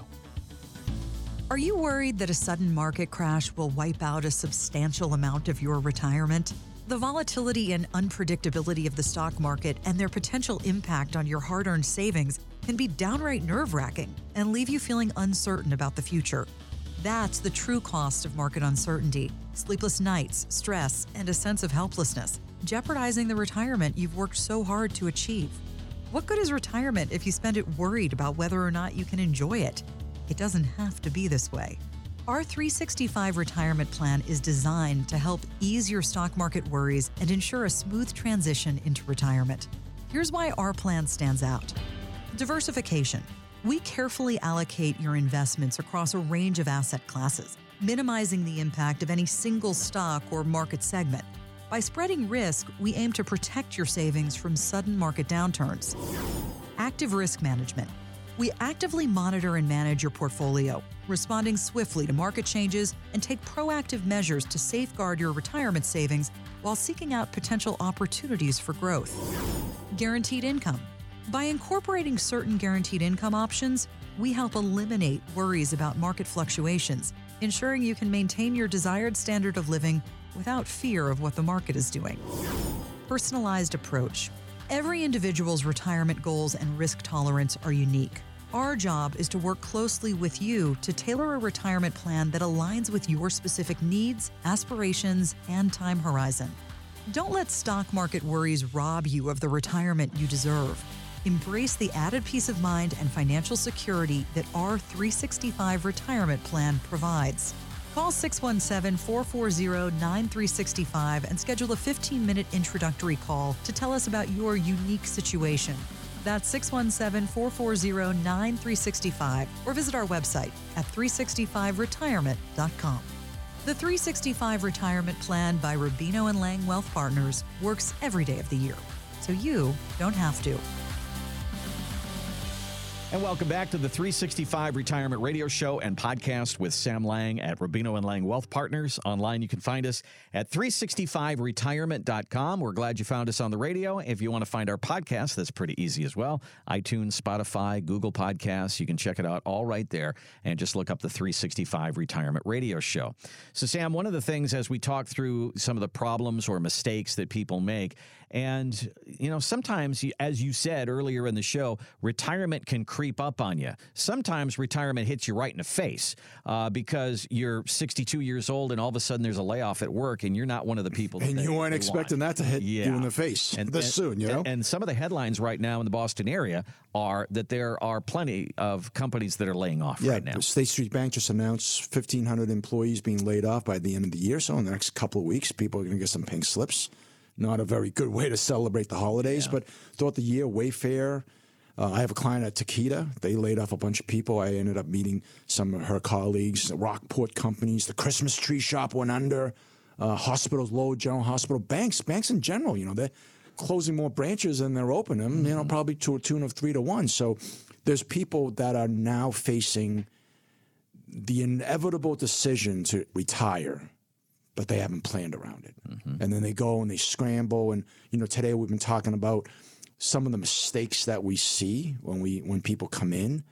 Speaker 1: Are you worried that a sudden market crash will wipe out a substantial amount of your retirement? The volatility and unpredictability of the stock market and their potential impact on your hard earned savings can be downright nerve wracking and leave you feeling uncertain about the future. That's the true cost of market uncertainty sleepless nights, stress, and a sense of helplessness, jeopardizing the retirement you've worked so hard to achieve. What good is retirement if you spend it worried about whether or not you can enjoy it? It doesn't have to be this way. Our 365 retirement plan is designed to help ease your stock market worries and ensure a smooth transition into retirement. Here's why our plan stands out diversification. We carefully allocate your investments across a range of asset classes, minimizing the impact of any single stock or market segment. By spreading risk, we aim to protect your savings from sudden market downturns. Active risk management. We actively monitor and manage your portfolio, responding swiftly to market changes and take proactive measures to safeguard your retirement savings while seeking out potential opportunities for growth. Guaranteed income. By incorporating certain guaranteed income options, we help eliminate worries about market fluctuations, ensuring you can maintain your desired standard of living without fear of what the market is doing. Personalized approach. Every individual's retirement goals and risk tolerance are unique. Our job is to work closely with you to tailor a retirement plan that aligns with your specific needs, aspirations, and time horizon. Don't let stock market worries rob you of the retirement you deserve. Embrace the added peace of mind and financial security that our 365 retirement plan provides. Call 617 440 9365 and schedule a 15 minute introductory call to tell us about your unique situation. That's 617 440 9365 or visit our website at 365retirement.com. The 365 Retirement Plan by Rubino and Lang Wealth Partners works every day of the year, so you don't have to.
Speaker 3: And welcome back to the 365 Retirement Radio Show and podcast with Sam Lang at Rubino and Lang Wealth Partners. Online, you can find us at 365retirement.com. We're glad you found us on the radio. If you want to find our podcast, that's pretty easy as well. iTunes, Spotify, Google Podcasts. You can check it out all right there and just look up the 365 Retirement Radio Show. So, Sam, one of the things as we talk through some of the problems or mistakes that people make, and, you know, sometimes, as you said earlier in the show, retirement can creep up on you. Sometimes retirement hits you right in the face uh, because you're 62 years old and all of a sudden there's a layoff at work and you're not one of the people.
Speaker 2: and you weren't expecting
Speaker 3: want.
Speaker 2: that to hit
Speaker 3: Yeah.
Speaker 2: you in the face
Speaker 3: And,
Speaker 2: this
Speaker 3: and-
Speaker 2: soon, you know?
Speaker 3: and- and some of the headlines right now in the Boston area are that there are plenty of companies that are laying off
Speaker 2: yeah,
Speaker 3: right now.
Speaker 2: State Street Bank just announced 1,500 employees being laid off by the end of the year. So in the next couple of weeks, people are going to get some pink slips. Not a very good way to celebrate the holidays, but throughout the year, Wayfair. Uh, I have a client at Takeda. They laid off a bunch of people. I ended up meeting some of her colleagues. The Rockport companies, the Christmas tree shop went under. Uh, hospitals, Lowell General Hospital, banks, banks in general. You know, they're closing more branches than they're opening. them, You know, probably to a tune of three to one. So there's people that are now facing the inevitable decision to retire, but they haven't planned around it. Mm-hmm. And then they go and they scramble. And you know, today we've been talking about some of the mistakes that we see when we when people come in.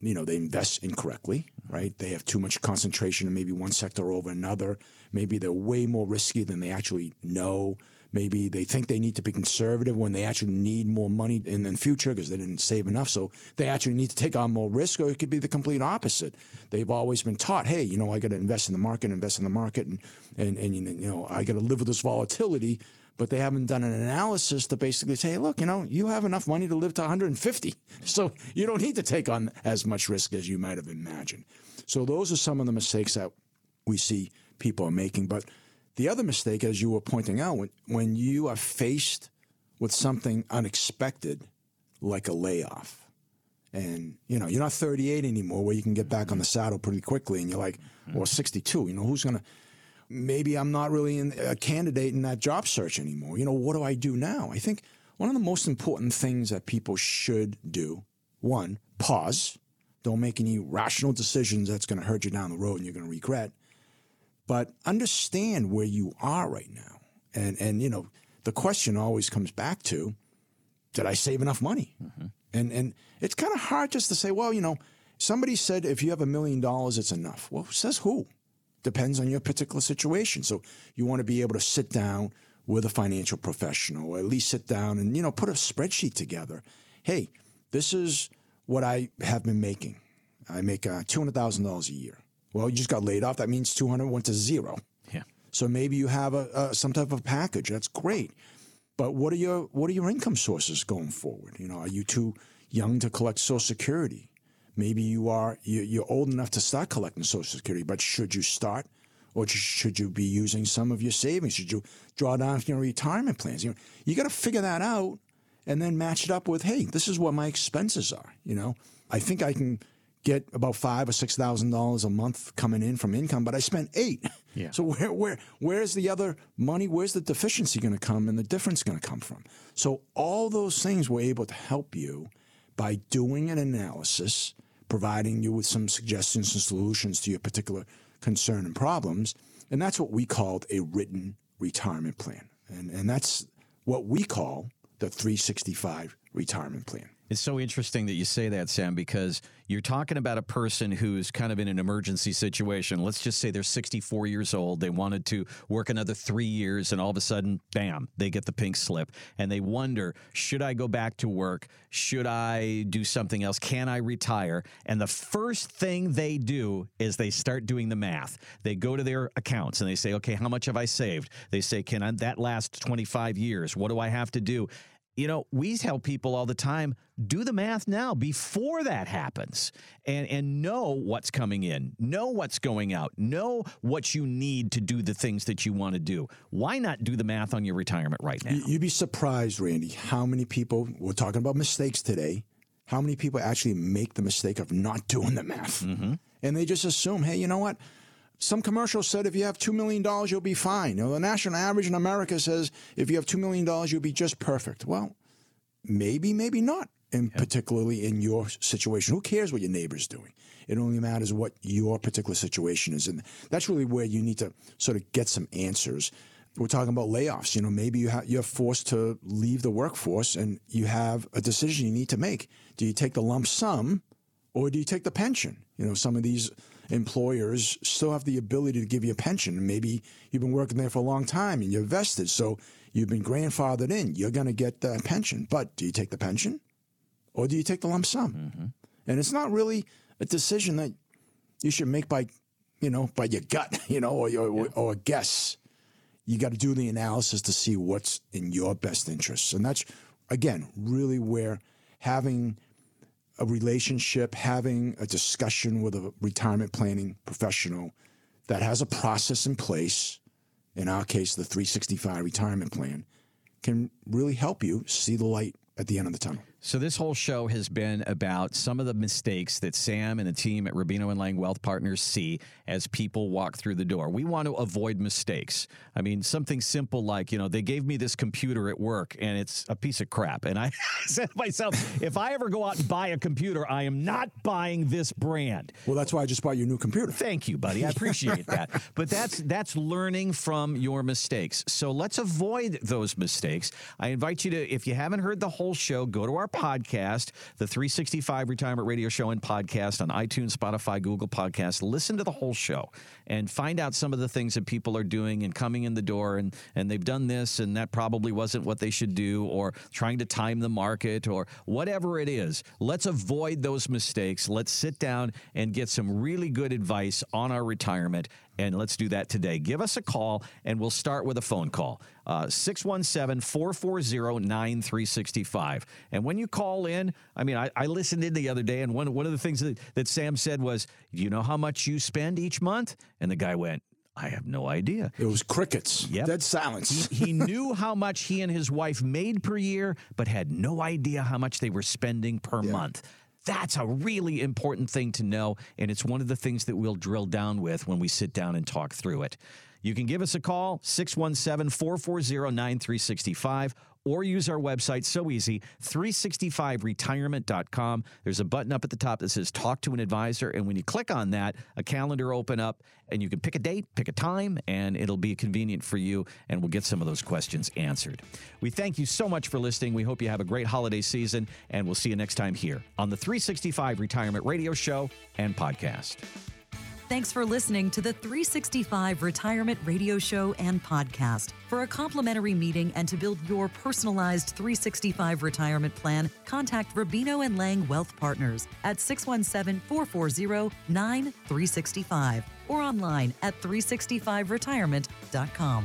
Speaker 2: You know, they invest incorrectly, right? They have too much concentration in maybe one sector over another. Maybe they're way more risky than they actually know. Maybe they think they need to be conservative when they actually need more money in the future because they didn't save enough. So they actually need to take on more risk, or it could be the complete opposite. They've always been taught, hey, you know, I got to invest in the market, invest in the market, and and and you know, I got to live with this volatility. But they haven't done an analysis to basically say, look, you know, you have enough money to live to 150, so you don't need to take on as much risk as you might have imagined. So those are some of the mistakes that we see people are making. But the other mistake, as you were pointing out, when, when you are faced with something unexpected, like a layoff, and you know you're not 38 anymore, where you can get back on the saddle pretty quickly, and you're like, mm-hmm. or 62. You know who's gonna? Maybe I'm not really in, a candidate in that job search anymore. You know what do I do now? I think one of the most important things that people should do, one, pause. Don't make any rational decisions that's going to hurt you down the road and you're going to regret but understand where you are right now. And and you know, the question always comes back to, did I save enough money? And and it's kind of hard just to say, well, you know, somebody said if you have a million dollars, it's enough. Well, says who? Depends on your particular situation. So you want to be able to sit down with a financial professional, or at least sit down and you know put a spreadsheet together. Hey, this is what I have been making. I make uh, two hundred thousand dollars a year. Well, you just got laid off. That means two hundred went to zero.
Speaker 3: Yeah.
Speaker 2: So maybe you have a, a some type of package. That's great. But what are your what are your income sources going forward? You know, are you too young to collect Social Security? Maybe you are you- you're old enough to start collecting Social Security, but should you start, or should you be using some of your savings? Should you draw down your retirement plans? You know, you got to figure that out, and then match it up with, hey, this is what my expenses are. You know, I think I can get about five or six thousand dollars a month coming in from income, but I spent eight.
Speaker 3: Yeah.
Speaker 2: So where where where's the other money? Where's the deficiency going to come and the difference going to come from? So all those things were able to help you by doing an analysis, providing you with some suggestions and solutions to your particular concern and problems, and that's what we called a written retirement plan, and and that's what we call the 365 retirement plan.
Speaker 3: It's so interesting that you say that, Sam, because you're talking about a person who's kind of in an emergency situation. Let's just say they're 64 years old. They wanted to work another three years, and all of a sudden, bam, they get the pink slip. And they wonder should I go back to work? Should I do something else? Can I retire? And the first thing they do is they start doing the math. They go to their accounts and they say, okay, how much have I saved? They say, can I, that last 25 years? What do I have to do? You know, we tell people all the time, do the math now before that happens and, and know what's coming in, know what's going out, know what you need to do the things that you want to do. Why not do the math on your retirement right now?
Speaker 2: You'd be surprised, Randy, how many people, we're talking about mistakes today, how many people actually make the mistake of not doing the math. Mm-hmm. And they just assume, hey, you know what? Some commercials said if you have $2 million, you'll be fine. You know, the national average in America says if you have $2 million, you'll be just perfect. Well, maybe, maybe not, and yeah. particularly in your situation. Who cares what your neighbor's doing? It only matters what your particular situation is. And that's really where you need to sort of get some answers. We're talking about layoffs. You know, maybe you ha- you're forced to leave the workforce and you have a decision you need to make. Do you take the lump sum or do you take the pension? You know, some of these employers still have the ability to give you a pension. Maybe you've been working there for a long time and you're vested, so you've been grandfathered in. You're going to get the pension. But do you take the pension or do you take the lump sum? Mm-hmm. And it's not really a decision that you should make by, you know, by your gut, you know, or your, yeah. or a guess. You got to do the analysis to see what's in your best interests. And that's, again, really where having a relationship, having a discussion with a retirement planning professional that has a process in place, in our case, the 365 retirement plan, can really help you see the light at the end of the tunnel.
Speaker 3: So this whole show has been about some of the mistakes that Sam and the team at Rubino and Lang Wealth Partners see as people walk through the door. We want to avoid mistakes. I mean, something simple like, you know, they gave me this computer at work and it's a piece of crap. And I said to myself, if I ever go out and buy a computer, I am not buying this brand.
Speaker 2: Well, that's why I just bought your new computer.
Speaker 3: Thank you, buddy. I appreciate that. But that's that's learning from your mistakes. So let's avoid those mistakes. I invite you to if you haven't heard the whole show, go to our podcast, the 365 Retirement Radio Show and podcast on iTunes, Spotify, Google Podcasts. Listen to the whole show and find out some of the things that people are doing and coming in the door and, and they've done this and that probably wasn't what they should do or trying to time the market or whatever it is. Let's avoid those mistakes. Let's sit down and get some really good advice on our retirement and let's do that today. Give us a call, and we'll start with a phone call uh, 617 440 9365. And when you call in, I mean, I, I, listened in the other day, and one, one of the things that, that Sam said was, Do you know how much you spend each month? And the guy went, I have no idea.
Speaker 2: It was crickets. Yep. Dead silence.
Speaker 3: he, he knew how much he and his wife made per year, but had no idea how much they were spending per yeah. month. That's a really important thing to know, and it's one of the things that we'll drill down with when we sit down and talk through it. You can give us a call, 617 440 9365, or use our website. So easy, 365retirement.com. There's a button up at the top that says Talk to an Advisor. And when you click on that, a calendar open up and you can pick a date, pick a time, and it'll be convenient for you. And we'll get some of those questions answered. We thank you so much for listening. We hope you have a great holiday season, and we'll see you next time here on the 365 Retirement Radio Show and Podcast.
Speaker 1: Thanks for listening to the 365 Retirement Radio Show and Podcast. For a complimentary meeting and to build your personalized 365 retirement plan, contact Rubino and Lang Wealth Partners at 617 440 9365 or online at 365retirement.com.